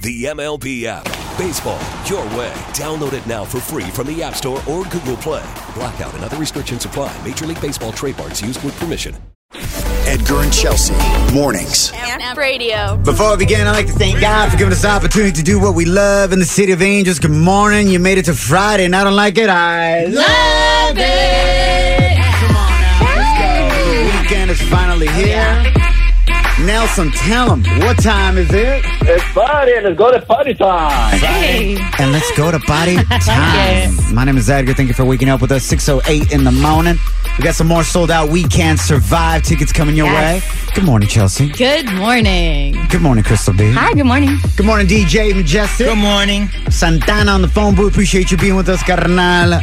The MLB app. Baseball, your way. Download it now for free from the App Store or Google Play. Blackout and other restrictions apply. Major League Baseball trademarks used with permission. Edgar and Chelsea, mornings. Amp Radio. Before we begin, I'd like to thank God for giving us the opportunity to do what we love in the City of Angels. Good morning. You made it to Friday, and I don't like it. I love it. Come on now, let's go. The weekend is finally here. Nelson, tell him, what time is it? It's party and let's go to party time. And let's go to party time. My name is Edgar. Thank you for waking up with us. 6.08 in the morning. We got some more sold out We Can Survive tickets coming your Yes. way. Good morning, Chelsea. Good morning. Good morning, Crystal B. Hi, good morning. Good morning, DJ Majestic. Good morning. Santana on the phone booth. Appreciate you being with us, carnal.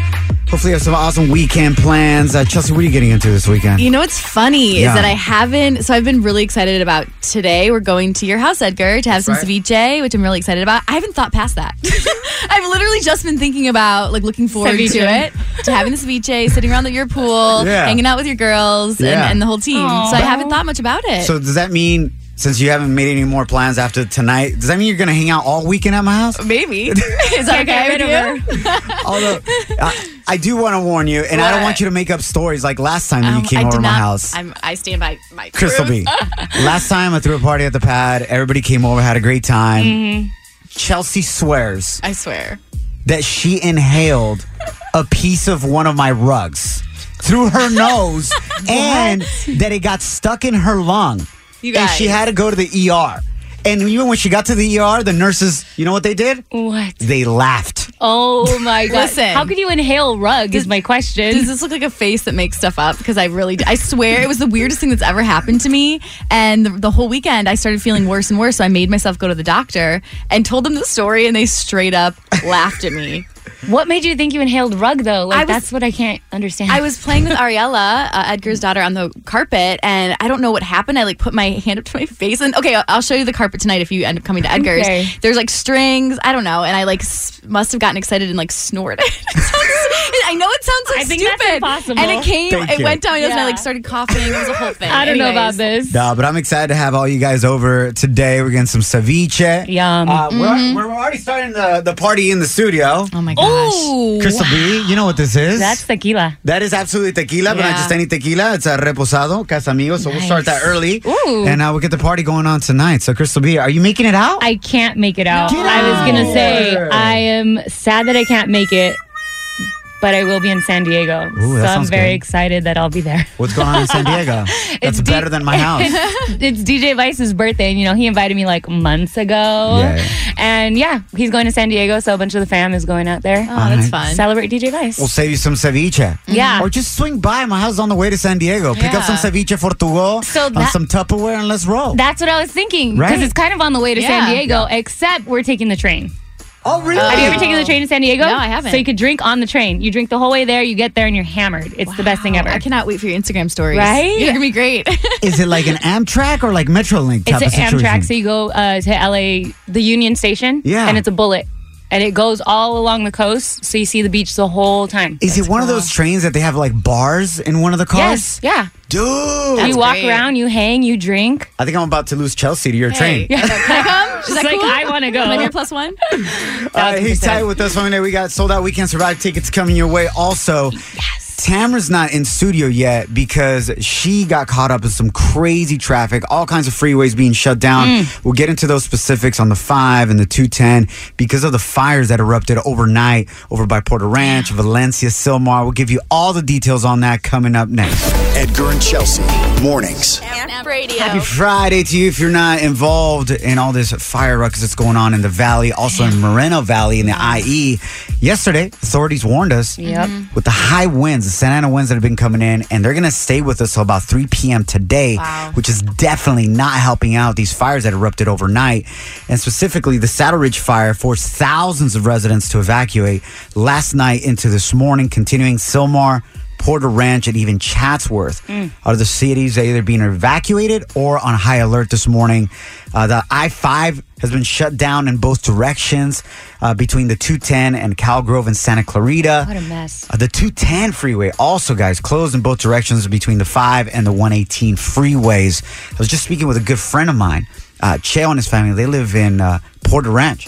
Hopefully, you have some awesome weekend plans. Uh, Chelsea, what are you getting into this weekend? You know what's funny Yeah. is that I haven't. So I've been really excited about today. We're going to your house, Edgar, to have some ceviche, which I'm really excited about. I haven't thought past that. I've literally just been thinking about like looking forward Ceviche. to it, to having the ceviche, sitting around your pool, Yeah. hanging out with your girls Yeah. and the whole team. So I haven't thought much about it. So, does that mean, since you haven't made any more plans after tonight, does that mean you're going to hang out all weekend at my house? Maybe is that okay with you? Although, I, I do want to warn you, and I don't What? want you to make up stories like last time that Um, you came I over did my not- house. I'm, I stand by my Crystal truth. B. Last time I threw a party at the pad, everybody came over, had a great time. Mm-hmm. Chelsea swears I swear. that she inhaled a piece of one of my rugs through her nose and that it got stuck in her lung. You And she had to go to the ER. And even when she got to the ER, the nurses, you know what they did? What? They laughed. Oh my god. Listen. How could you inhale rug is my question. Does this look like a face that makes stuff up? Because I really, I swear, it was the weirdest thing that's ever happened to me. And the, the whole weekend, I started feeling worse and worse. So I made myself go to the doctor and told them the story, and they straight up laughed at me. What made you think you inhaled rug though? Like was- that's what I can't understand. I was playing with Ariella, uh, Edgar's daughter, on the carpet, and I don't know what happened. I like put my hand up to my face, and okay, I'll- I'll show you the carpet tonight if you end up coming to Edgar's. Okay. There's like strings, I don't know, and I like s- must have gotten excited and like snorted. I know it sounds so I think stupid, that's impossible. and it came, Thank it you. went down my nose, and I Yeah. like started coughing. It was a whole thing. I don't know about this. No, but I'm excited to have all you guys over today. We're getting some ceviche. Yum. Uh, we're, we're already starting the, the party in the studio. Oh my gosh. Crystal B, you know what this is? That's tequila. That is absolutely tequila, but not Yeah. just any tequila. It's a reposado, Casamigos. So we'll start that early. Ooh. And uh, we'll get the party going on tonight. So, Crystal B, are you making it out? I can't make it out. I was gonna say I am sad that I can't make it, but I will be in San Diego. Ooh, so I'm very good. excited that I'll be there. What's going on in San Diego? That's It's better than my house. it's DJ Vice's birthday, and you know he invited me like months ago. Yeah, yeah. And yeah, he's going to San Diego, so a bunch of the fam is going out there. Oh, that's Alright. fun. Celebrate DJ Vice. We'll save you some ceviche. Yeah. Or just swing by. My house is on the way to San Diego. Pick up some ceviche for to go, So on that- some Tupperware, and let's roll. That's what I was thinking Right? because it's kind of on the way to Yeah. San Diego, except we're taking the train. Oh, really? Have you ever taken the train to San Diego? No, I haven't. So you could drink on the train. You drink the whole way there. You get there and you're hammered. It's the best thing ever. I cannot wait for your Instagram stories. Right? You're gonna be great. Is it like an Amtrak or like Metrolink type It's an of situation? Amtrak, so you go uh, to LA, the Union Station, Yeah. and it's a bullet, and it goes all along the coast, so you see the beach the whole time. is it one of those trains that they have like bars in one of the cars? Yes, yeah. Dude. you walk great. around, you hang, you drink. I think I'm about to lose Chelsea to your train. Yeah. Can I come? She's like, cool? I want to go. Am I here plus one? Uh, he's tight with us on We got sold out We Can Survive tickets coming your way. Also, Tamara's not in studio yet because she got caught up in some crazy traffic, all kinds of freeways being shut down. Mm. We'll get into those specifics on the 5 and the 210 because of the fires that erupted overnight over by Porter Ranch, Valencia, Sylmar. We'll give you all the details on that coming up next. Edgar and Chelsea, mornings. Amp Radio. Happy Friday to you if you're not involved in all this fire ruckus that's going on in the valley, also in Moreno Valley in the IE. Yesterday, authorities warned us Yep. with the high winds, the Santa Ana winds that have been coming in, and they're going to stay with us till about 3 p.m. today, Wow. which is definitely not helping out these fires that erupted overnight. And specifically, the Saddle Ridge fire forced thousands of residents to evacuate last night into this morning, continuing Sylmar. Porter Ranch, and even Chatsworth are the cities that either being evacuated or on high alert this morning. Uh, the I 5 has been shut down in both directions uh, between the 210 and Calgrove and Santa Clarita. What a mess. Uh, the 210 freeway also, guys, closed in both directions between the 5 and the 118 freeways. I was just speaking with a good friend of mine, uh, and his family. They live in uh, Porter Ranch.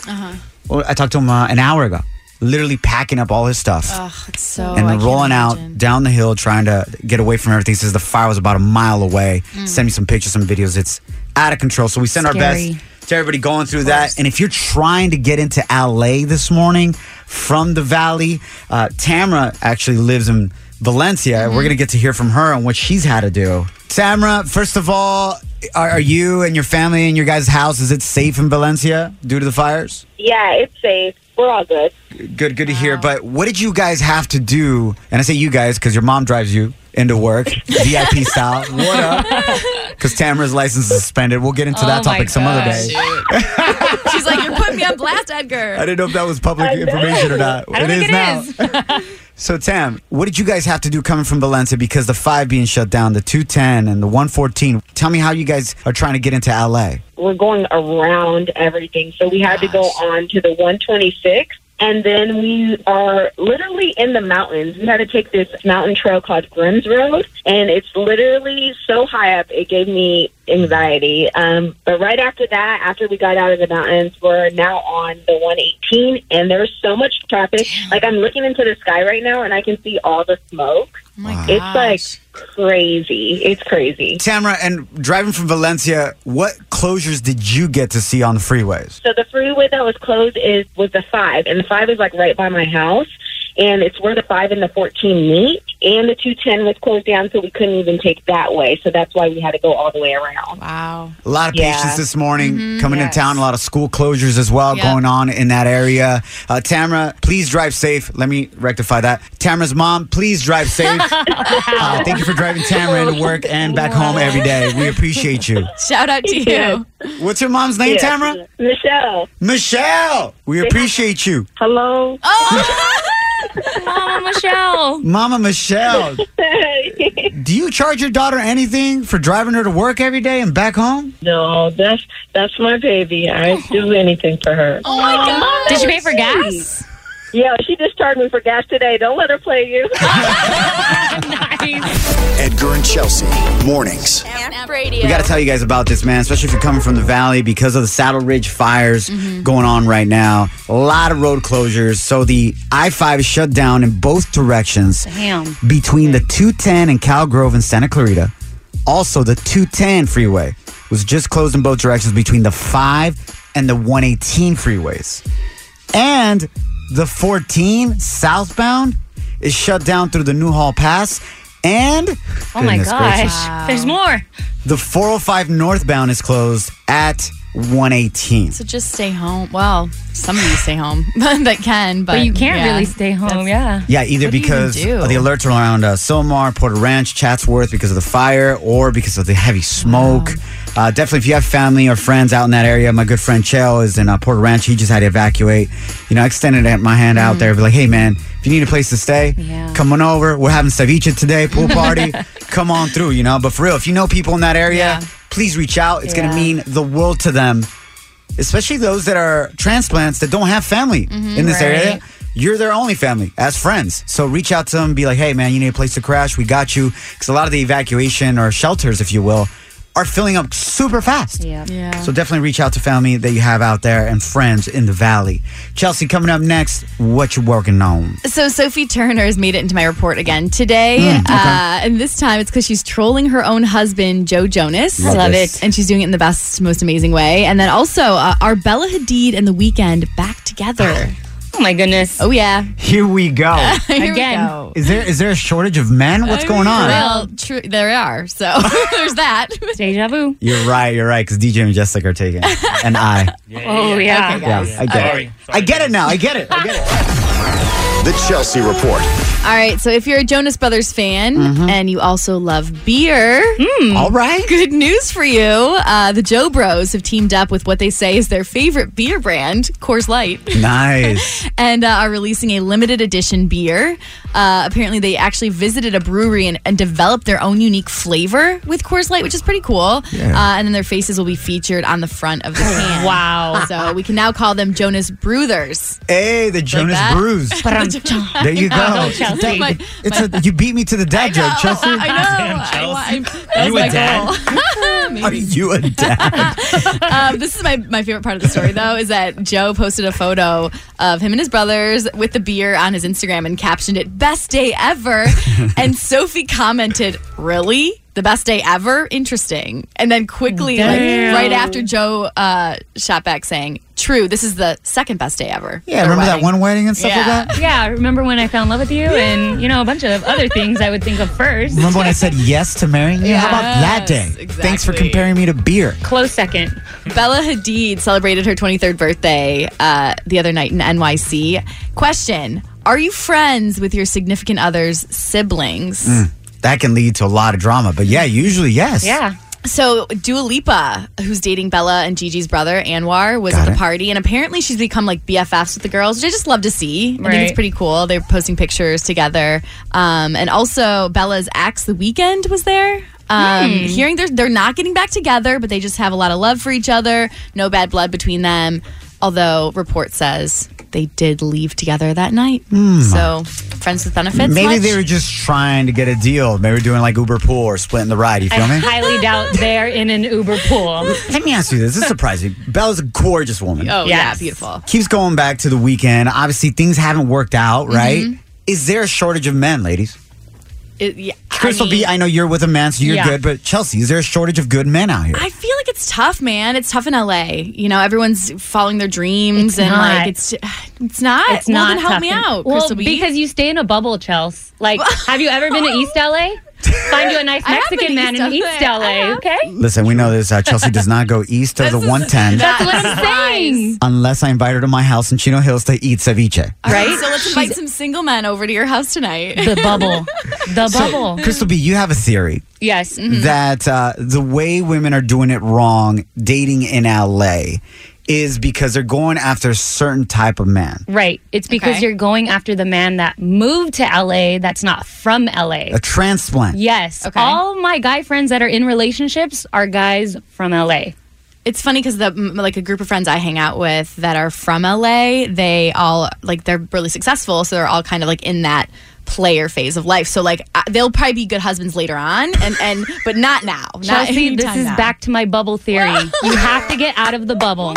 Well, I talked to him uh, an hour ago, literally packing up all his stuff. It's so and I then rolling out down the hill, trying to get away from everything. Says the fire was about a mile away. Mm. Send me some pictures, some videos. It's out of control. So we send our best to everybody going through that. And if you're trying to get into LA this morning from the valley, uh, Tamara actually lives in Valencia. Mm-hmm. We're going to get to hear from her on what she's had to do. Tamara, first of all, are, are you and your family and your guys' house, is it safe in Valencia due to the fires? Yeah, it's safe. We're all good. Good, good to hear. But what did you guys have to do? And I say you guys because your mom drives you into work, VIP style. What up? Because Tamara's license is suspended. We'll get into that Oh my topic some other gosh. day. She's like, you're putting me on blast, Edgar. I didn't know if that was public information or not. I don't think it now. so Tam, what did you guys have to do coming from Valencia because the five being shut down, the two ten and the one fourteen? Tell me how you guys are trying to get into LA. We're going around everything. So we had to go on to the 126. And then we are literally in the mountains. We had to take this mountain trail called Grims Road. And it's literally so high up, it gave me anxiety. Um, but right after that, after we got out of the mountains, we're now on the 118. And there's so much traffic. Like I'm looking into the sky right now and I can see all the smoke. Oh my It's gosh. like crazy. It's crazy. Tamara, and driving from Valencia, what closures did you get to see on the freeways? So the freeway that was closed is was the five, and the five is like right by my house, and it's where the five and the fourteen meet. And the two ten was closed down, so we couldn't even take that way. So that's why we had to go all the way around. Wow. A lot of Yeah. patients this morning coming Yes. in town. A lot of school closures as well Yep. going on in that area. Uh, Tamara, please drive safe. Let me rectify that. Tamara's mom, please drive safe. uh, thank you for driving Tamara into work and back home every day. We appreciate you. Shout out to you. What's your mom's name, Yes. Tamara? Michelle, Michelle. We appreciate you. hello. Mama Michelle. Mama Michelle, do you charge your daughter anything for driving her to work every day and back home? no, that's that's my baby. I do anything for her. Oh my god. Did you pay for gas? Yeah, she just charged me for gas today. Don't let her play you. nice. Edgar and Chelsea. Mornings. Radio. We got to tell you guys about this, man, especially if you're coming from the valley because of the Saddle Ridge fires Mm-hmm. going on right now. A lot of road closures. So the I 5 is shut down in both directions Damn. between the 210 and Calgrove and Santa Clarita. Also, the 210 freeway was just closed in both directions between the 5 and the 118 freeways. And the 14 southbound is shut down through the Newhall Pass. And Oh my gosh. gracious, There's more. the 405 northbound is closed at 118. So just stay home. Well, some of you stay home that can, but, But you can't yeah. really stay home. That's- Yeah. Yeah, either What because even do? of the alerts are around uh, Sylmar, Porter Ranch, Chatsworth because of the fire, or because of the heavy smoke. Uh, definitely, if you have family or friends out in that area, my good friend Chell is in uh, Porter Ranch. He just had to evacuate. You know, I extended my hand out there, be like, hey, man, if you need a place to stay, Yeah. come on over. We're having ceviche today, pool party. come on through, you know. But for real, if you know people in that area, Yeah. please reach out. It's going to mean the world to them, especially those that are transplants that don't have family in this Right. area you're their only family as friends. So reach out to them, be like, hey, man, you need a place to crash. We got you. Because a lot of the evacuation or shelters, if you will, are filling up super fast. Yeah. Yeah. So definitely reach out to family that you have out there and friends in the valley. Chelsea, coming up next, what you working on? So Sophie Turner has made it into my report again today, Mm, okay. uh, and this time it's because she's trolling her own husband Joe Jonas. Love Love it. and she's doing it in the best, most amazing way. And then also, uh, are Bella Hadid and The Weeknd back together? Oh my goodness. Oh yeah, Here we go. Here we Again. go. is there is there a shortage of men? What's oh, going on? Well, true, there are. So there's that. Deja vu. You're right. You're right. Because DJ and Jessica are taking it, and I. Oh yeah. Okay, Yeah. I get it. I get it now. I get it. I get it. The Chelsea Report. All right, so if you're a Jonas Brothers fan Mm-hmm. and you also love beer, All right. good news for you. Uh, the Jo Bros have teamed up with what they say is their favorite beer brand, Coors Light, Nice. and uh, are releasing a limited edition beer. Uh, apparently, they actually visited a brewery and, and developed their own unique flavor with Coors Light, which is pretty cool. Yeah. Uh, and then their faces will be featured on the front of the can. Wow. So we can now call them Jonas Bruthers. Hey, the Jonas that? Brews. There you go. Go, Chelsea. My- It's a, you beat me to the dad joke, Chelsea. I know. I, want- Are that's you a my dad? goal. Are you a dad? um, this is my, my favorite part of the story, though, is that Joe posted a photo of him and his brothers with the beer on his Instagram and captioned it, Best day ever. and Sophie commented, Really? The best day ever? Interesting. And then quickly, like right after Joe uh, shot back saying, True, this is the second best day ever. Yeah, Their remember that wedding. one wedding and stuff Yeah. like that? Yeah, remember when I fell in love with you and, you know, a bunch of other things I would think of first. Remember when I said yes to marrying you? How about that day? Yes, Thanks for comparing me to beer. Close second. Bella Hadid celebrated her 23rd birthday uh, the other night in NYC. Question Are you friends with your significant other's siblings? Mm. That can lead to a lot of drama, but yeah, usually yes. Yeah. So, Dua Lipa, who's dating Bella and Gigi's brother, Anwar, was Got at the it. party, and apparently she's become like BFFs with the girls, which I just love to see. I think it's pretty cool. They're posting pictures together. Um, and also, Bella's ex, The Weeknd, was there. Um, Hearing they're, they're not getting back together, but they just have a lot of love for each other, no bad blood between them. Although, report says they did leave together that night. So, friends with benefits. Maybe much? they were just trying to get a deal. Maybe doing like Uber pool or splitting the ride. You I feel me? highly doubt they're in an Uber pool. Let me ask you this. This is surprising. Bella's a gorgeous woman. Oh, yeah, beautiful. Keeps going back to the Weeknd. Obviously, things haven't worked out, right? Mm-hmm. Is there a shortage of men, ladies? It- yeah, I mean- B, I know you're with a man, so you're Yeah. good, but Chelsea, is there a shortage of good men out here? I feel like it's tough, man. It's tough in LA. You know, everyone's following their dreams It's and not. like it's it's not. It's well, not then help me and- out, Well, Crystal B. because you stay in a bubble, Chelsea. Like, have you ever been to East LA? Find you a nice I have been Mexican to man East in East LA. LA, okay? Listen, we know this. Uh, Chelsea does not go east of the 110 That's what I'm saying. unless I invite her to my house in Chino Hills to eat ceviche. Right? so let's invite some single men over to your house tonight. The bubble. The bubble. Crystal B, you have a theory Yes. that uh, the way women are doing it wrong dating in LA is because they're going after a certain type of man. Right. It's because Okay. you're going after the man that moved to LA that's not from LA. A transplant. Yes. Okay. All my guy friends that are in relationships are guys from LA. It's funny because the m- like a group of friends I hang out with that are from LA, they all like they're really successful, so they're all kind of like in that player phase of life. So like they'll probably be good husbands later on, and and but not now. not Chelsea, this is now. back to my bubble theory. you have to get out of the bubble.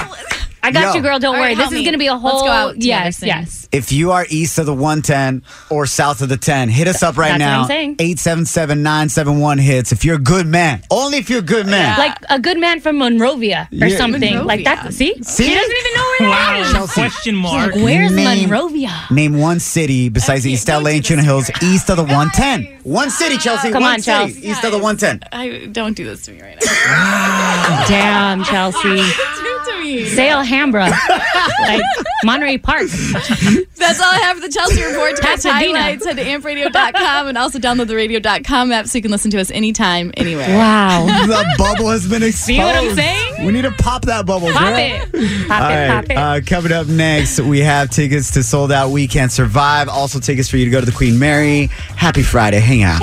I got Yo. you, girl. Don't All worry. right, this help is me. going to be a Let's whole. go out together yes, soon. yes. If you are east of the 110 or south of the 10, hit us up right That's what now. I'm saying. 877 971 hits. If you're a good man, only if you're a good man. Like a good man from Monrovia or Yeah. something. Monrovia. Like that. See? See? She doesn't even know where that Wow. is. Chelsea. Question mark. Like, where's Name- Monrovia? Name one city besides Okay, East don't LA do and this Chino to me Hills, right east of the 110. One city, Chelsea. Come one on, city, Chelsea. east of the 110. I don't do this to me right now. Damn, Chelsea. do to me. Say Alhambra. like Monterey Park. That's all I have for the Chelsea Report. To catch Pasadena. highlights, head to ampradio.com and also download the radio.com app so you can listen to us anytime, anywhere. Wow. the bubble has been exposed. See what I'm saying? We need to pop that bubble. Pop girl. it. Pop All it, right, pop it. uh, coming up next, we have tickets to Sold Out We Can Survive. Also, tickets for you to go to the Queen Mary. Happy Friday. Hang out.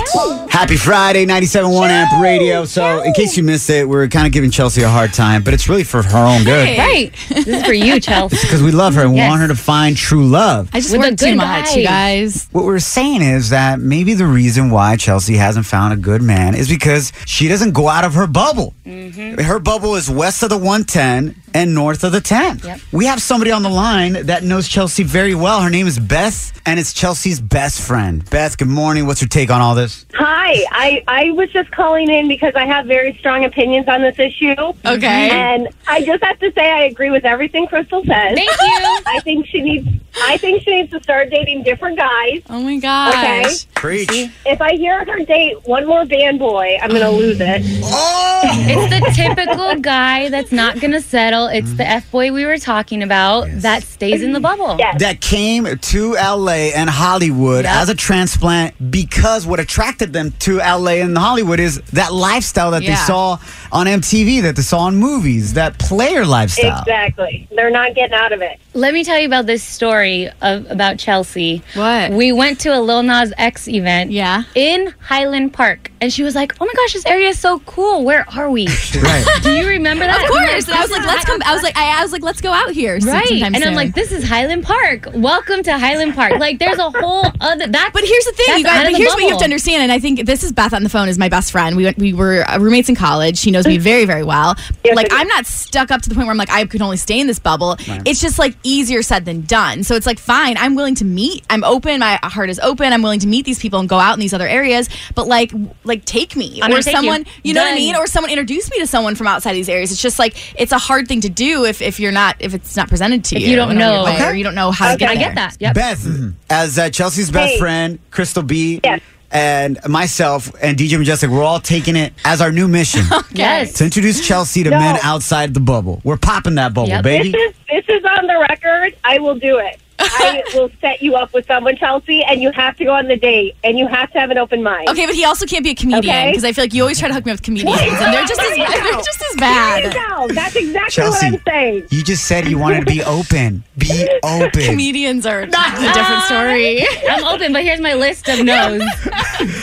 Happy Friday, 97.1 Amp Radio. So, in case you missed it, we're kind of giving Chelsea a hard time, but it's really for her own good. Hey. right. This is for you, Chelsea. Because we love her and Yes. want her to find true love. I just With a work too much, guy. you guys. What we're saying is that maybe the reason why Chelsea hasn't found a good man is because she doesn't go out of her bubble. Mm-hmm. Her bubble is west of the 110 and north of the 10. Yep. We have somebody on the line that knows Chelsea very well. Her name is Beth, and it's Chelsea's best friend. Beth, good morning. What's your take on all this? Hi, I, I was just calling in because I have very strong opinions on this issue. Okay. And I just have to say I agree with everything Crystal says. Thank you. I think she needs I think she needs to start dating different guys. Oh my gosh. Okay. Preach. If I hear her date one more band boy, I'm gonna lose it. Oh! It's the typical guy that's not going to settle girl. It's the mm-hmm. F boy we were talking about that stays in the bubble. Yes. that came to LA and Hollywood Yep. as a transplant because what attracted them to LA and Hollywood is that lifestyle that they Yeah. saw on MTV, that they saw in movies, that player lifestyle. Exactly. They're not getting out of it. Let me tell you about this story of, about Chelsea. What? We went to a Lil Nas X event. Yeah. In Highland Park, and she was like, "Oh my gosh, this area is so cool. Where are we?" Right. Do you remember that? Of course. I'm And I was like, let's come. I was like, I, I was like, let's go out here. some- Right. sometime And I'm soon. like, this is Highland Park. Welcome to Highland Park. Like, there's a whole other. That, But here's the thing, That's you guys. of But the here's what you have bubble. to understand, and I think this is Beth on the phone is my best friend. We went, we were uh, roommates in college. She knows me very, very well. Yes, like I do. I'm not stuck up to the point where I'm like I could only stay in this bubble. It's just like easier said than done. So it's like fine. I'm willing to meet. I'm open. My heart is open. I'm willing to meet these people and go out in these other areas. But like, like take me I'm or gonna you. someone. You, know what I mean? Or someone introduce me to someone from outside these areas. It's just like it's a hard thing to do if if you're not if it's not presented to If you. you don't in a weird know. way, Okay. or you don't know how to get I there. get that. Yep. Beth, as uh, Chelsea's best Hey. friend, Crystal B, Yes. And myself and DJ Majestic, we're all taking it as our new mission Yes. to introduce Chelsea to No. men outside the bubble. We're popping that bubble, Yep. baby. This is this is on the record. I will do it. I will set you up with someone, Chelsea, and you have to go on the date, and you have to have an open mind. Okay, but he also can't be a comedian Okay. because I feel like you always try to hook me up with comedians, and they're just as There you they're just as There you bad. go. That's exactly Chelsea, what I'm saying. you just said you wanted to be open. Be open. Comedians are not a different story. I'm open, but here's my list of no's.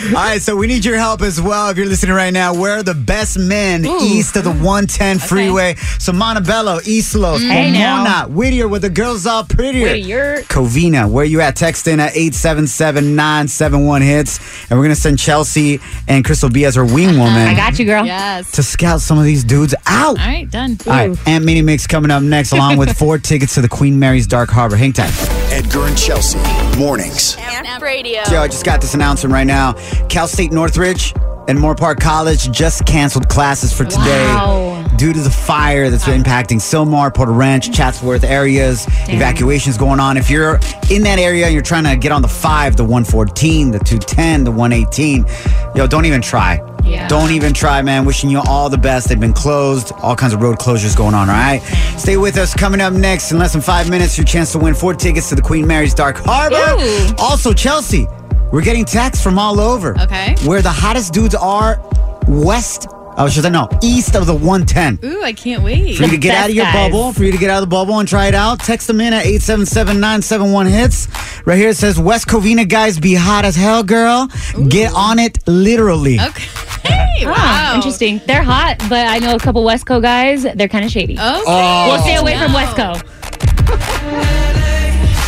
All right, so we need your help as well. If you're listening right now, where are the best men east of the 110 freeway? So Montebello, East Los, mm. Hey, now. Pomona, Whittier, where the girls are prettier. Whittier. Covina, where you at? Text in at 877-971 hits. And we're going to send Chelsea and Crystal B as her wing woman I got you, girl. Yes. to scout some of these dudes out. All right, done. All right, and Mini Mix coming up next, along with four tickets to the Queen Mary's Dark Harbor. Hang tight. Edgar and Chelsea. Mornings. Radio. Joe, I just got this announcement right now. Cal State Northridge and Moorpark College just canceled classes for today Wow. Due to the fire that's impacting Sylmar, Porter Ranch, Chatsworth areas. Evacuations going on. If you're in that area and you're trying to get on the 5, the 114, the 210, the 118, yo, don't even try. Yeah. Don't even try, man. Wishing you all the best. They've been closed. All kinds of road closures going on, all right? Stay with us. Coming up next in less than five minutes, your chance to win four tickets to the Queen Mary's Dark Harbor. Ooh. Also, Chelsea, we're getting texts from all over. Okay. Where the hottest dudes are west, oh, should I know, east of the 110. Ooh, I can't wait. For you to get best out of your guys. bubble, for you to get out of the bubble and try it out, text them in at 877-971 hits. Right here it says West Covina guys be hot as hell, girl. Get on it literally. Okay. Hey, Oh, wow. interesting. They're hot, but I know a couple Westco guys. They're kind of shady. Okay. Oh. We'll stay away from No. Westco.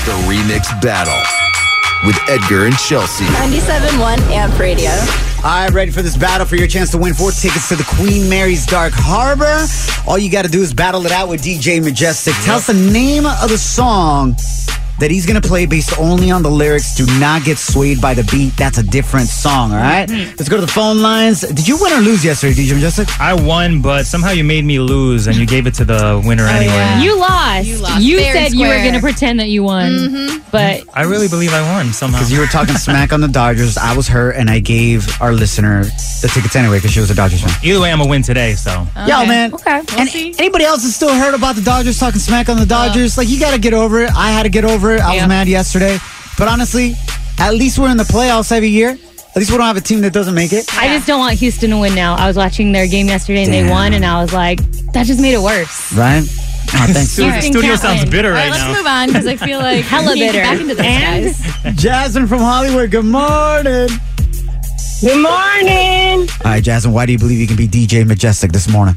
The Remix Battle with Edgar and Chelsea. 97.1 Amp Radio. I'm ready for this battle for your chance to win four tickets to the Queen Mary's Dark Harbor. All you got to do is battle it out with DJ Majestic. Tell us the name of the song that he's going to play based only on the lyrics. Do not get swayed by the beat. That's a different song, all right? Mm-hmm. Let's go to the phone lines. Did you win or lose yesterday, DJ Majestic? I won, but somehow you made me lose and you gave it to the winner oh, anyway. yeah. You lost. You lost. You said you were going to pretend that you won, mm-hmm. but I really believe I won somehow. Because you were talking smack on the Dodgers. I was hurt, and I gave our listener the tickets anyway because she was a Dodgers fan. Either way, I'm a win today, so. Yo, man. Okay. And anybody else is still hurt about the Dodgers talking smack on the Dodgers? like, you got to get over it. I had to get over it. I Yeah. was mad yesterday. But honestly, at least we're in the playoffs every year. At least we don't have a team that doesn't make it. I just don't want Houston to win now. I was watching their game yesterday and Damn. they won, and I was like, that just made it worse. Right? Oh, thanks. Studio, Houston studio can't sounds win. bitter All right, right let's now. move on because I feel like Hella we bitter. back into this, And- guys. Jasmine from Hollywood, good morning. Good morning. All right, Jasmine, why do you believe you can be DJ Majestic this morning?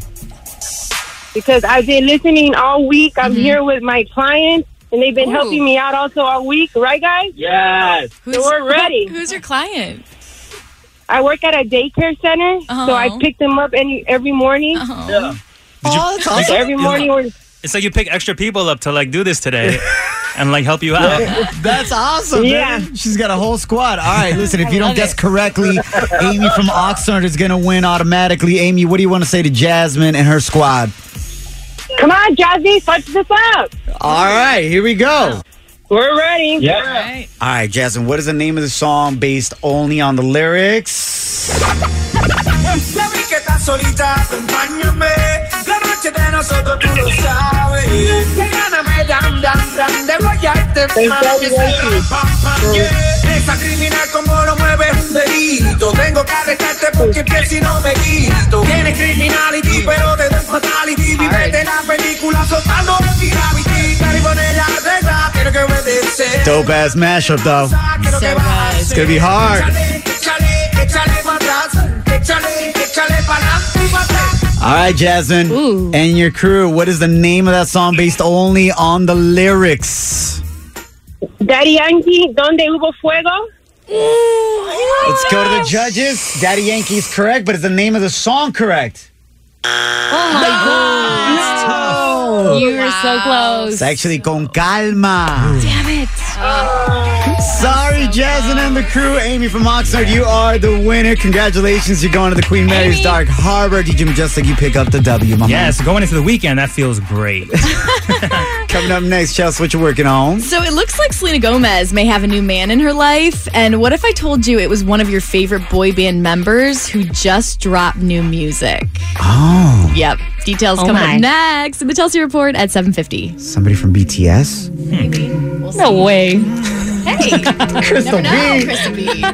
Because I've been listening all week. I'm mm-hmm. here with my clients, and they've been Ooh. helping me out also all week. Right, guys? Yes. Who's, So we're ready. Who's your client? I work at a daycare center, so I Oh. pick them up any every morning. Uh-huh. Oh. Did you- Oh, that's awesome. Every morning, we're It's like you pick extra people up to like do this today and like help you out. That's awesome. Yeah. man. She's got a whole squad. All right, listen, if you don't guess it. correctly, Amy from Oxnard is going to win automatically. Amy, what do you want to say to Jasmine and her squad? Come on, Jazzy, touch this up. All right, here we go. We're ready. Yeah. Right. All right, Jasmine, what is the name of the song based only on the lyrics? Esa criminal como lo mueve un delito. Tengo que arrestarte porque pienso y no me quito. Tienes criminality, pero te doy fatality. Vivete la película soltando el gravity. Caribonería regla, quiero que obedecer. Dope ass mashup, though. Quiero que. It's gonna be hard. Échale, échale para atrás. Échale, échale para adelante y para atrás. All right, Jasmine. And your crew, what is the name of that song based only on the lyrics? Daddy Yankee, ¿Dónde hubo fuego? Mm. Let's go to the judges. Daddy Yankee is correct, but is the name of the song correct? Oh my god. You were so close. It's actually Con Calma. Damn it. Oh, Sorry, Jasmine and the crew. Amy from Oxnard, you are the winner. Congratulations. You're going to the Queen Mary's Dark Harbor. DJ Majestic, you pick up the W, my Yes, going into the weekend, that feels great. Coming up next, Chelsea, what you working on? So it looks like Selena Gomez may have a new man in her life. And what if I told you it was one of your favorite boy band members who just dropped new music? Oh, Yep. Details Oh coming my. up next in the Chelsea Report at 750. somebody from BTS? No way. Hey, Crystal never know, B. Crystal B.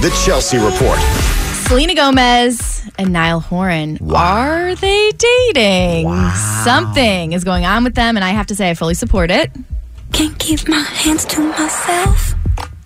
The Chelsea Report. Selena Gomez and Niall Horan. Are they dating? Something is going on with them, and I have to say I fully support it. Can't keep my hands to myself.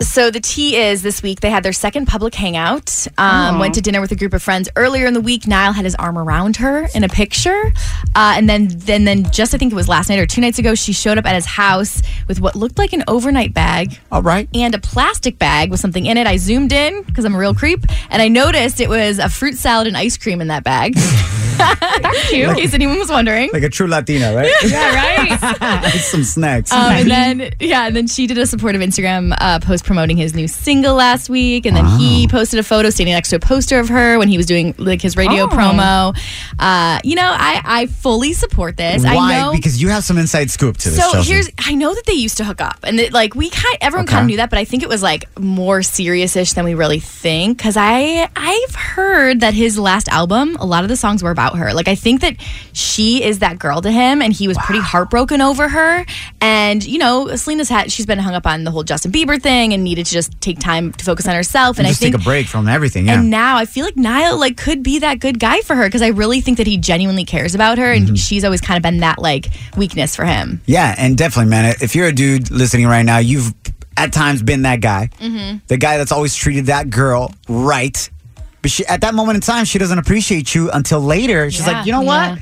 So the tea is this week they had their second public hangout. Um, went to dinner with a group of friends earlier in the week. Niall had his arm around her in a picture, uh, and then then then just I think it was last night or two nights ago, she showed up at his house with what looked like an overnight bag. All right. And a plastic bag with something in it. I zoomed in because I'm a real creep, and I noticed it was a fruit salad and ice cream in that bag. cute. in case anyone was wondering. Like a true Latina, right? Yeah, right? Some snacks. Um, and then yeah, and then she did a supportive Instagram uh, post promoting his new single last week, and then he posted a photo standing next to a poster of her when he was doing like his radio Oh. promo. Uh, you know, I I fully support this. Why? I know. Because you have some inside scoop to this. so Chelsea. here's I know that they used to hook up and that, like we kind everyone Okay. kind of knew that but I think it was like more serious-ish than we really think cuz I I've heard that his last album a lot of the songs were about her like I think that she is that girl to him and he was pretty heartbroken over her and you know Selena's had she's been hung up on the whole Justin Bieber thing and needed to just take time to focus on herself and, just I think take a break from everything. Yeah. and now I feel like Niall like could be that good guy for her because I really think that he genuinely cares about her and Mm-hmm. she's always kind of been that like weakness for him. Yeah, and definitely, man. If you're a dude listening right now, you've at times been that guy, Mm-hmm. the guy that's always treated that girl right. But she, at that moment in time, she doesn't appreciate you until later. She's Yeah. like, you know what?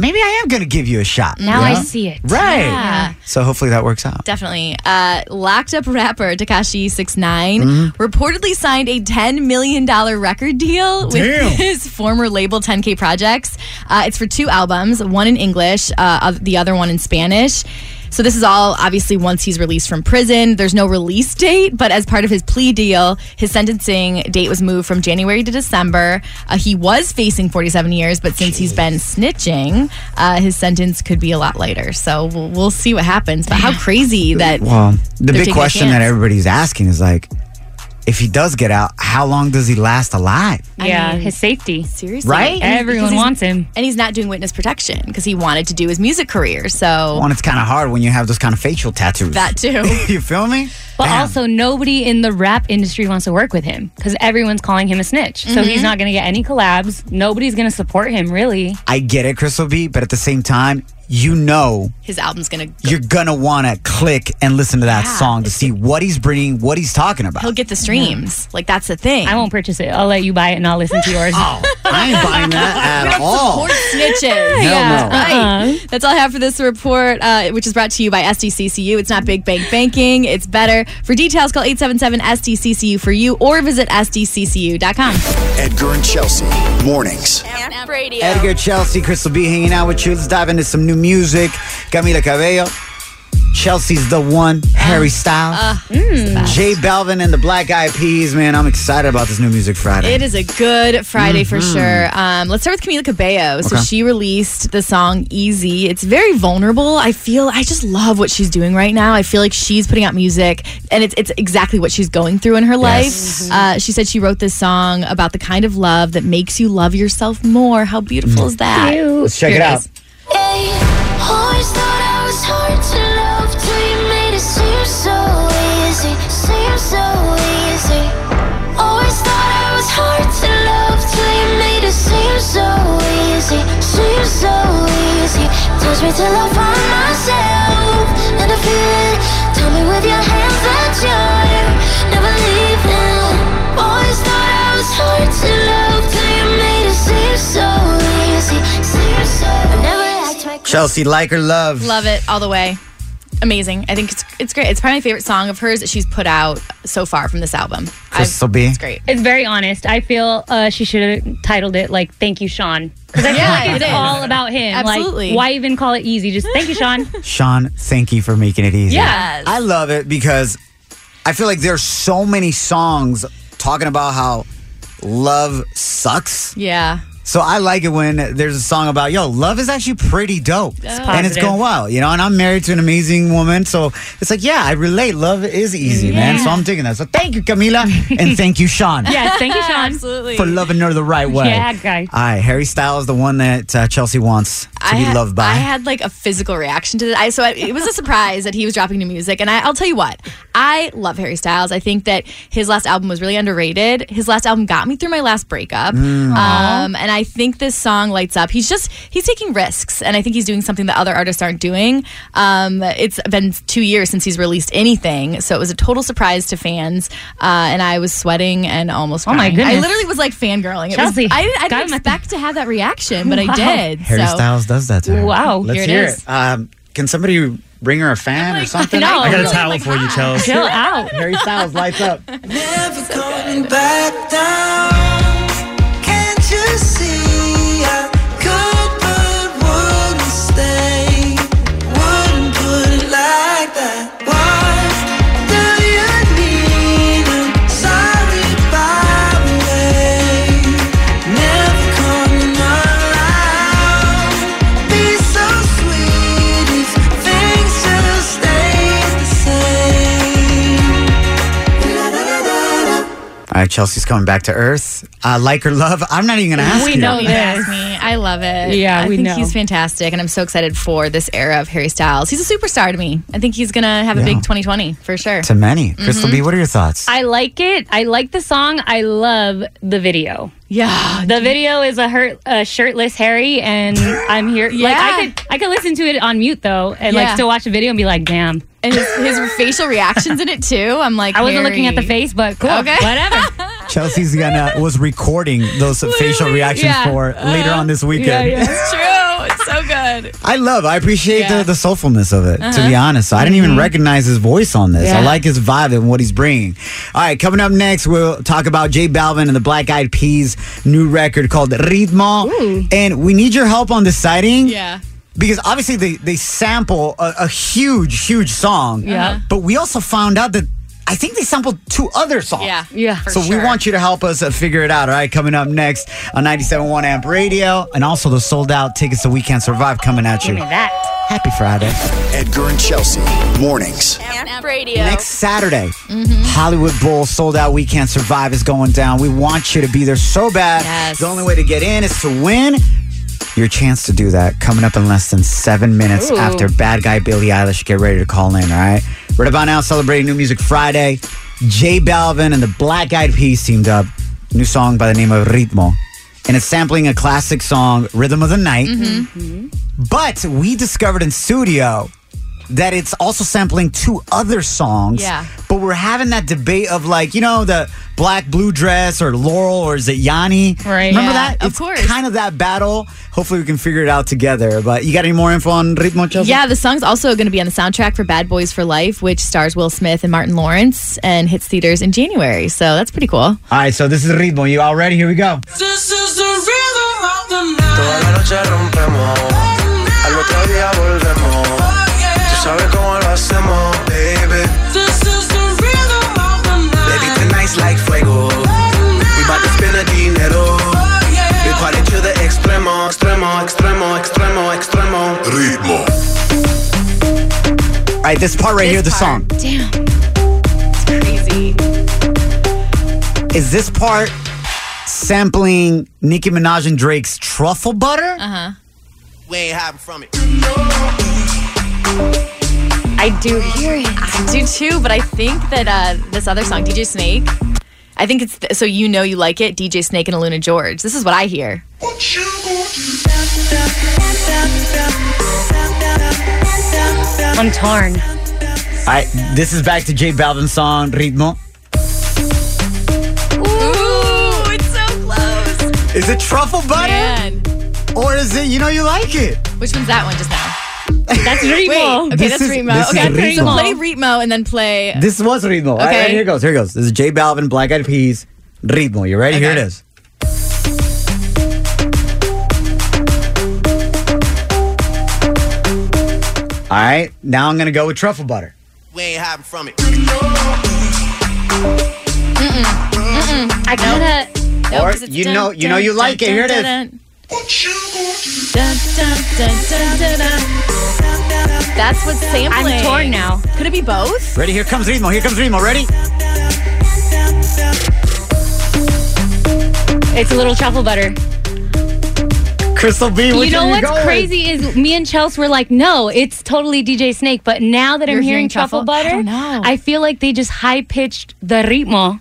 Maybe I am going to give you a shot. Now you I know? see it. Right. Yeah. So hopefully that works out. Definitely. Uh, locked up rapper Tekashi 69 Mm-hmm. reportedly signed a $10 million record deal with his former label 10K Projects. Uh, it's for two albums, one in English, uh, oth- the other one in Spanish. So this is all obviously once he's released from prison. There's no release date, but as part of his plea deal, his sentencing date was moved from January to December. Uh, he was facing 47 years, but since he's been snitching, uh, his sentence could be a lot lighter. So we'll, we'll see what happens. But how crazy that Well, the big question that everybody's asking is like, if he does get out, how long does he last alive? Yeah, mean, his safety. seriously, Right? And he's- Everyone wants him. and he's not doing witness protection because he wanted to do his music career. So Well, and it's kind of hard when you have those kind of facial tattoos. that too. you feel me? But Damn. also, nobody in the rap industry wants to work with him because everyone's calling him a snitch. So Mm-hmm. he's not going to get any collabs. Nobody's going to support him, really. I get it, Crystal B, but at the same time, you know His album's gonna. Go, you're gonna want to click and listen to that Yeah. song to see what he's bringing, what he's talking about. he'll get the streams. Like that's the thing. I won't purchase it. I'll let you buy it and I'll listen to yours. oh, I ain't buying that at all. Support snitches. Hell no. Right. That's all I have for this report, uh, which is brought to you by SDCCU. It's not big bank banking, it's better. For details, call 877 SDCCU for you or visit SDCCU.com. Edgar and Chelsea. Mornings. Amp Radio. Edgar, Chelsea, Crystal B hanging out with you. Let's dive into some new music. Camila Cabello. Chelsea's the one, Harry Styles. Uh, it's the best. J Balvin and the Black Eyed Peas, man. I'm excited about this new music Friday. It is a good Friday for Mhm. sure. Um, let's start with Camila Cabello. So Okay. she released the song "Easy." It's very vulnerable. I feel I just love what she's doing right now. I feel like she's putting out music, and it's it's exactly what she's going through in her life. Uh, she said she wrote this song about the kind of love that makes you love yourself more. How beautiful is that? Let's check Here it out. is. Me till I find myself and I feel it. Tell me with your hands that you're never leaving. Always thought I was hard to love till you made it seem so easy, seem so. I never act my Chelsea, like or love? Love it all the way. Amazing. I think it's it's great. It's probably my favorite song of hers that she's put out so far from this album. Crystal B. It's great. It's very honest. I feel uh, she should have titled it like "Thank You, Sean," because I feel Yeah, like it's is. all about him. Absolutely. Like, why even call it easy? Just thank you, Sean. Sean, thank you for making it easy. Yes. I love it because I feel like there's so many songs talking about how love sucks. Yeah. So I like it when there's a song about, yo, love is actually pretty dope. and it's going well, you know, and I'm married to an amazing woman. So it's like, yeah, I relate. Love is easy, man. So I'm taking that. So thank you, Camila. and thank you, Sean. yes, thank you, Sean. Absolutely. For loving her the right way. Yeah, guys. All right, Harry Styles, the one that uh, Chelsea wants to I be had, loved by. I had like a physical reaction to that. I, so I, it was a surprise that he was dropping new music. And I, I'll tell you what, I love Harry Styles. I think that his last album was really underrated. His last album got me through my last breakup. Mm. Um, and I think this song lights up. He's just, he's taking risks. And I think he's doing something that other artists aren't doing. Um, it's been two years since he's released anything. So it was a total surprise to fans. Uh, and I was sweating and almost Oh, my crying. I literally was like fangirling. It Chelsea, was, I didn't, I got didn't him at expect to have that reaction, but I did. Harry so. Styles does that to her. Wow. Let's Here it hear is. it. Um, can somebody bring her a fan or something? no. I got a Really, towel for you, Chelsea. Chill out. Harry Styles lights up. Never coming back down. All right, Chelsea's coming back to earth. Uh, like or love? I'm not even going to ask We you. know Don't even ask me. I love it. Yeah, I we think know. he's fantastic, and I'm so excited for this era of Harry Styles. He's a superstar to me. I think he's gonna have a big 2020 for sure. To many. Crystal Mm-hmm. B, what are your thoughts? I like it. I like the song. I love the video. Yeah, The video is a, hurt, a shirtless Harry, and I'm here. Like Yeah. I could, I could listen to it on mute though, and Yeah. like still watch the video and be like, "Damn." and his, his facial reactions in it too. I'm like, I wasn't looking at the face, but cool. Okay. Whatever. Chelsea's gonna was recording those facial reactions yeah. for later on this weekend. yeah. It's true. It's so good. I love, I appreciate Yeah. Uh-huh. the, the soulfulness of it, to be honest. So I didn't even recognize his voice on this. I Mm-hmm. Like his vibe and what he's bringing. All right, coming up next, we'll talk about J Balvin and the Black Eyed Peas' new record called Ritmo. And we need your help on deciding. Yeah. Because obviously they, they sample a, a huge, huge song. Yeah. But we also found out that I think they sampled two other songs. Yeah. Yeah. For so we want you to help us uh, figure it out. All right, coming up next on 97.1 Amp Radio, and also the sold out tickets to We Can Survive coming at you. Give me that. Happy Friday. Edgar and Chelsea, mornings. Amp Radio. Next Saturday, Mm-hmm. Hollywood Bowl sold out. We Can Survive is going down. We want you to be there so bad. Yes. The only way to get in is to win. Your chance to do that coming up in less than seven minutes Ooh. after Bad Guy Billie Eilish. Get ready to call in, all right? Right about now, celebrating New Music Friday. J Balvin and the Black Eyed Peas teamed up. New song by the name of Ritmo. And it's sampling a classic song, Rhythm of the Night. Mm-hmm. Mm-hmm. But we discovered in studio that it's also sampling two other songs. Yeah. But we're having that debate of like, you know, the black blue dress or Laurel or is it Yanny? Right. Remember Yeah, that? of it's course. kind of that battle. Hopefully we can figure it out together. But you got any more info on Ritmo Chelsea? Yeah, the song's also going to be on the soundtrack for Bad Boys for Life, which stars Will Smith and Martin Lawrence and hits theaters in January. So that's pretty cool. All right, so this is Ritmo. You all ready? Here we go. This is the rhythm of the night. Toda la right, this part right here, the song. Damn. It's crazy. Is this part sampling Nicki Minaj and Drake's truffle butter? Uh huh. We ain't hiding from it. I do hear it. I do too, but I think that uh, this other song, DJ Snake, I think it's th- so you know you like it, DJ Snake and Aluna George. This is what I hear. I'm torn. All right, this is back to J Balvin's song Ritmo. Ooh, it's so close. Is it truffle butter? Man. Or is it you know you like it? Which one's that one just now? That's Remo. Wait, okay, This that's is- Remo. this is Okay, so Ritmo. play Ritmo and then play. This was Ritmo. All right, Okay. right, here it goes. Here it goes. This is J Balvin, Black Eyed Peas, Ritmo. You ready? Here it Okay. is. All right, now I'm gonna go with truffle butter. We ain't hiding from it. I kind of. Nope, Or 'cause it's you dun, know- you dun, know you dun, like it. dun, Here it dun, is. dun. Dun, dun, dun, dun, dun, dun. That's what's sampling. I'm torn now. Could it be both? Ready? Here comes Ritmo. Here comes Ritmo. Ready? It's a little truffle butter. Crystal B. Which you know one what's going? crazy is me and Chelsea were like, no, it's totally DJ Snake. But now that You're I'm hearing hearing truffle, truffle? Butter, don't. I feel like they just high pitched the ritmo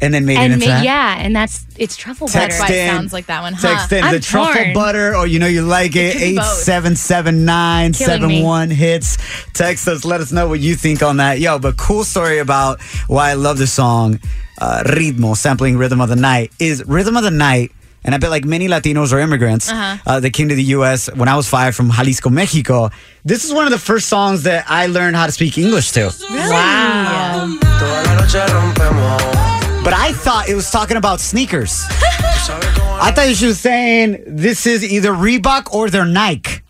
And then made it into ma- that. yeah, and that's it's truffle Text That's butter. why it in. sounds like that one, huh? Text in I'm the truffle butter, or you know you like it. could be Eight both. seven seven nine Killing seven me. one hits. Text us. Let us know what you think on that. Yo, but cool story about why I love the song uh, "Ritmo," sampling "Rhythm of the Night." Is "Rhythm of the Night." And I bet like many Latinos or immigrants Uh-huh. uh, that came to the U.S. when I was five from Jalisco, Mexico. This is one of the first songs that I learned how to speak English to. Really? Wow. But I thought it was talking about sneakers. I thought she was saying this is either Reebok or they're Nike.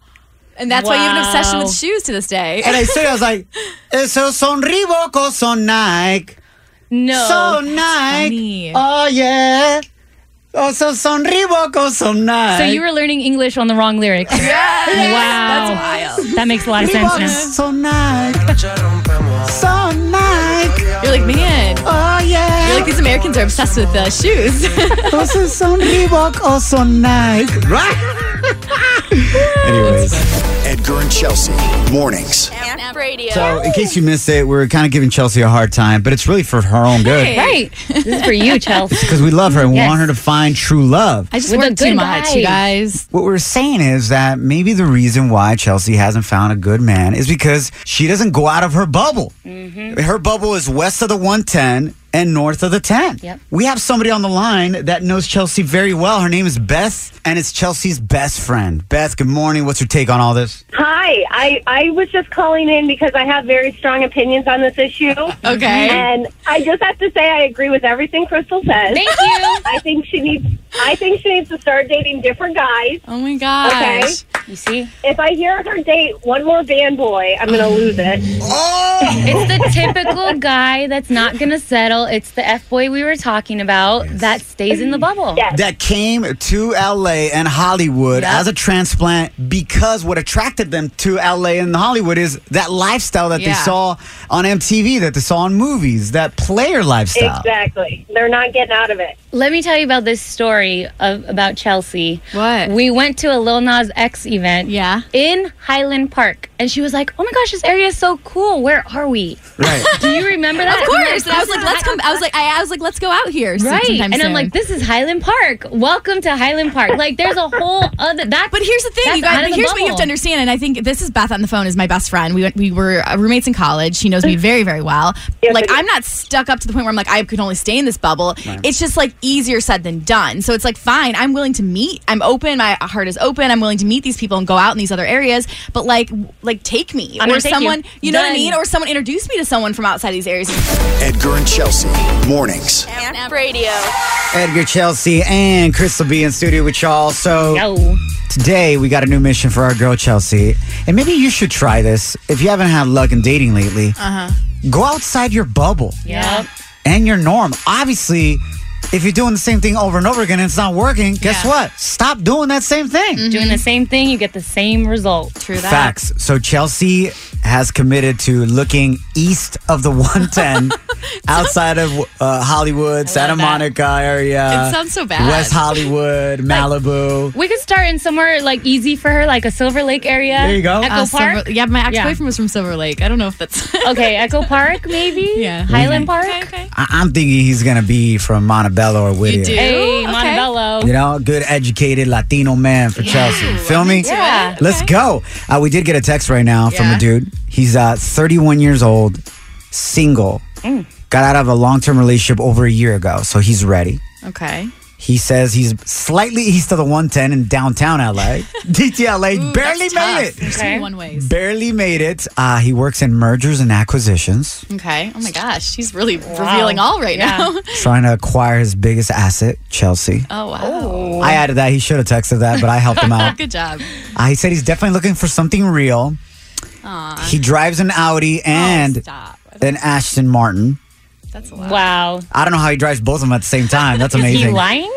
And that's why you have an obsession with shoes to this day. And I said, I was like, esos son Reebok o son Nike. No. Son funny. Nike. Oh, yeah. Esos son Reebok son Nike. so you were learning English on the wrong lyrics. Wow. That's wild. That makes a lot of sense now. son Nike. Son Nike. You're like, man. Oh, yeah. You're like, these Americans are obsessed with uh, shoes. Esos son Reebok o son Nike. Right? Anyways. Edgar and Chelsea. Mornings. Radio. So, in case you missed it, we're kind of giving Chelsea a hard time, but it's really for her own good. Hey. Right. This is for you, Chelsea. Because we love her and we Yes. want her to find true love. I just With work a too much, guy. you guys. What we're saying is that maybe the reason why Chelsea hasn't found a good man is because she doesn't go out of her bubble. Her bubble is west of the 110 and north of the 10. Yep. We have somebody on the line that knows Chelsea very well. Her name is Beth, and it's Chelsea's best friend. Beth, good morning. What's your take on all this? Hi, I, I was just calling in because I have very strong opinions on this issue. Okay. And I just have to say I agree with everything Crystal says. Thank you. I think she needs I think she needs to start dating different guys. Oh my gosh. Okay. You see? If I hear her date one more band boy, I'm gonna lose it. Oh! It's the typical guy that's not going to settle. It's the F boy we were talking about that stays in the bubble. Yes. that came to LA and Hollywood Yep. as a transplant because what attracted them to LA and Hollywood is that lifestyle that they saw on MTV, that they saw in movies, that player lifestyle. Exactly. They're not getting out of it. Let me tell you about this story of, about Chelsea. What? We went to a Lil Nas X event Yeah. in Highland Park, and she was like, "Oh my gosh, this area is so cool. Where are we?" Right. Do you remember that? Of course. And I was like, let's come. I was like, I, I was like, let's go out here. Right, sometime and I'm like, "This is Highland Park. Welcome to Highland Park." Like, there's a whole other. That, But here's the thing, you guys. out of But here's what you have to understand, and I think this is Beth on the phone is my best friend. We went, we were uh, roommates in college. She knows me very, very well. Yes, like I do. I'm not stuck up to the point where I'm like I could only stay in this bubble. It's just like easier said than done. So it's like fine. I'm willing to meet. I'm open. My heart is open. I'm willing to meet these people and go out in these other areas. But like, like take me I'm or gonna you. someone. You, know what I mean? Or someone introduce me to someone from outside these areas. Edgar and Chelsea. Mornings. Radio. Edgar Chelsea and Crystal B in studio with y'all. So Yo. today we got a new mission for our girl Chelsea. And maybe you should try this if you haven't had luck in dating lately. Uh huh. Go outside your bubble Yep. and your norm. Obviously, if you're doing the same thing over and over again and it's not working, guess Yeah. what? Stop doing that same thing. Doing the same thing, you get the same result. True that. Facts. So Chelsea has committed to looking east of the 110, outside of uh, Hollywood, Santa Monica area. It sounds so bad. West Hollywood, Malibu. We could start in somewhere like easy for her, like a Silver Lake area. There you go. Echo Uh, Park. Silver- yeah, my ex-boyfriend was from Silver Lake. I don't know if that's okay, Echo Park maybe. Yeah. Highland Park. I- I'm thinking he's gonna be from Montebello or Whittier. Hey, Okay. Montebello. You know, good educated Latino man for Chelsea. Feel me? into it. Yeah. Let's go. Uh, we did get a text right now from a dude. He's uh, 31 years old, single, Mm. got out of a long term relationship over a year ago, so he's ready. okay. He says he's slightly east of the 110 in downtown LA. DTLA barely made it. There's so many one ways. Barely made it. Uh, he works in mergers and acquisitions, Okay. Oh my gosh, she's really revealing all right now. trying to acquire his biggest asset, Chelsea. Oh wow. I added that. He should have texted that, but I helped him out. Good job. Uh, he said he's definitely looking for something real. Aw. He drives an Audi and stop. an Aston Martin. That's a lot. Wow. I don't know how he drives both of them at the same time. That's Is amazing. he lying?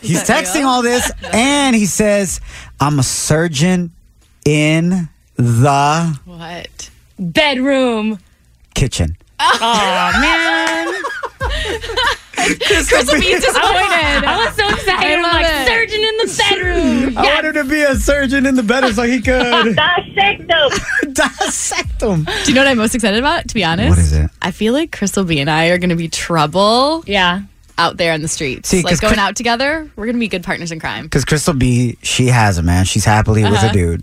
He's texting all this, and he says, "I'm a surgeon in the What? Bedroom. kitchen." Oh man. Crystal be disappointed. I was so excited. I I'm love like, it. surgeon in the bedroom. I wanted to be a surgeon in the bedroom so he could Dissect them. Dissect them. Do you know what I'm most excited about? To be honest, What is it? I feel like Crystal B and I are going to be trouble Yeah. out there in the streets. See, like 'cause going Chris- out together, we're going to be good partners in crime. Because Crystal B, she has a man. She's happily with a Uh-huh. dude,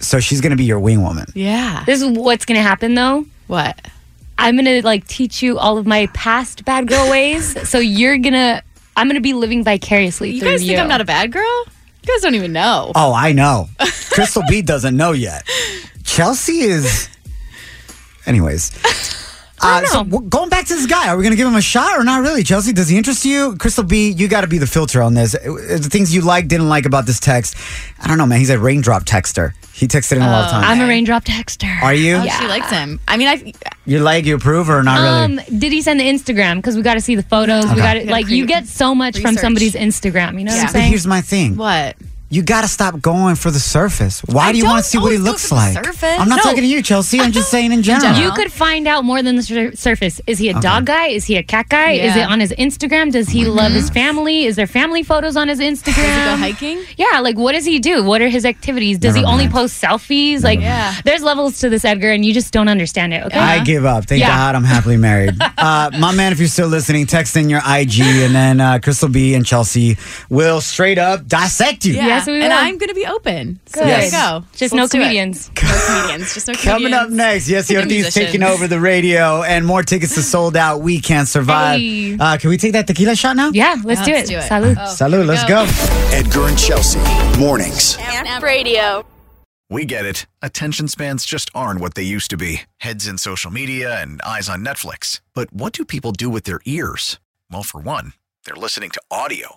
so she's gonna be your wing woman. Yeah. This is what's gonna happen though. What? I'm gonna like teach you all of my past bad girl ways. so you're gonna I'm gonna be living vicariously You through guys you. think I'm not a bad girl? You guys don't even know. Oh, I know. Crystal B doesn't know yet. Chelsea is. Anyways. Uh, so w- going back to this guy, are we going to give him a shot or not really? Chelsea, does he interest you? Crystal B, you got to be the filter on this. Uh, The things you like, didn't like about this text. I don't know, man. He's a raindrop texter. He texted in a lot of time. I'm a raindrop texter. Are you? Oh, She likes him. I mean, I You like, you approve, or not really? Um, did he send the Instagram? Because we got to see the photos. Okay. We got to Gotta like you get so much from research. somebody's Instagram. You know what Yeah. I'm But saying? here's my thing. what? You got to stop going for the surface. Why I do you want to see what he looks like? surface. I'm not No. talking to you, Chelsea. I'm just saying in general. You could find out more than the sur- surface. Is he a dog guy? Is he a cat guy? Is it on his Instagram? Does he love his family? Is there family photos on his Instagram? Does he go hiking? Yeah, like what does he do? What are his activities? Does Never he only post selfies? Like, Yeah. there's levels to this, Edgar, and you just don't understand it. Okay. I give up. Thank Yeah. God I'm happily married. uh, my man, if you're still listening, text in your IG, and then uh, Crystal B and Chelsea will straight up dissect you. Yeah. Yes, we And will. I'm going to be open. So Good. there you go. Just no let's do it. comedians. No comedians. Just no comedians. Coming up next, yes, the No Ortiz musicians. taking over the radio, and more tickets to sold out. We Can Survive. Hey. Uh, can we take that tequila shot now? Yeah, let's Yeah, do let's it. do it. Salud. Oh, Salud, let's go. Edgar and Chelsea, mornings. Amp Radio. We get it. Attention spans just aren't what they used to be heads in social media and eyes on Netflix. But what do people do with their ears? Well, for one, they're listening to audio.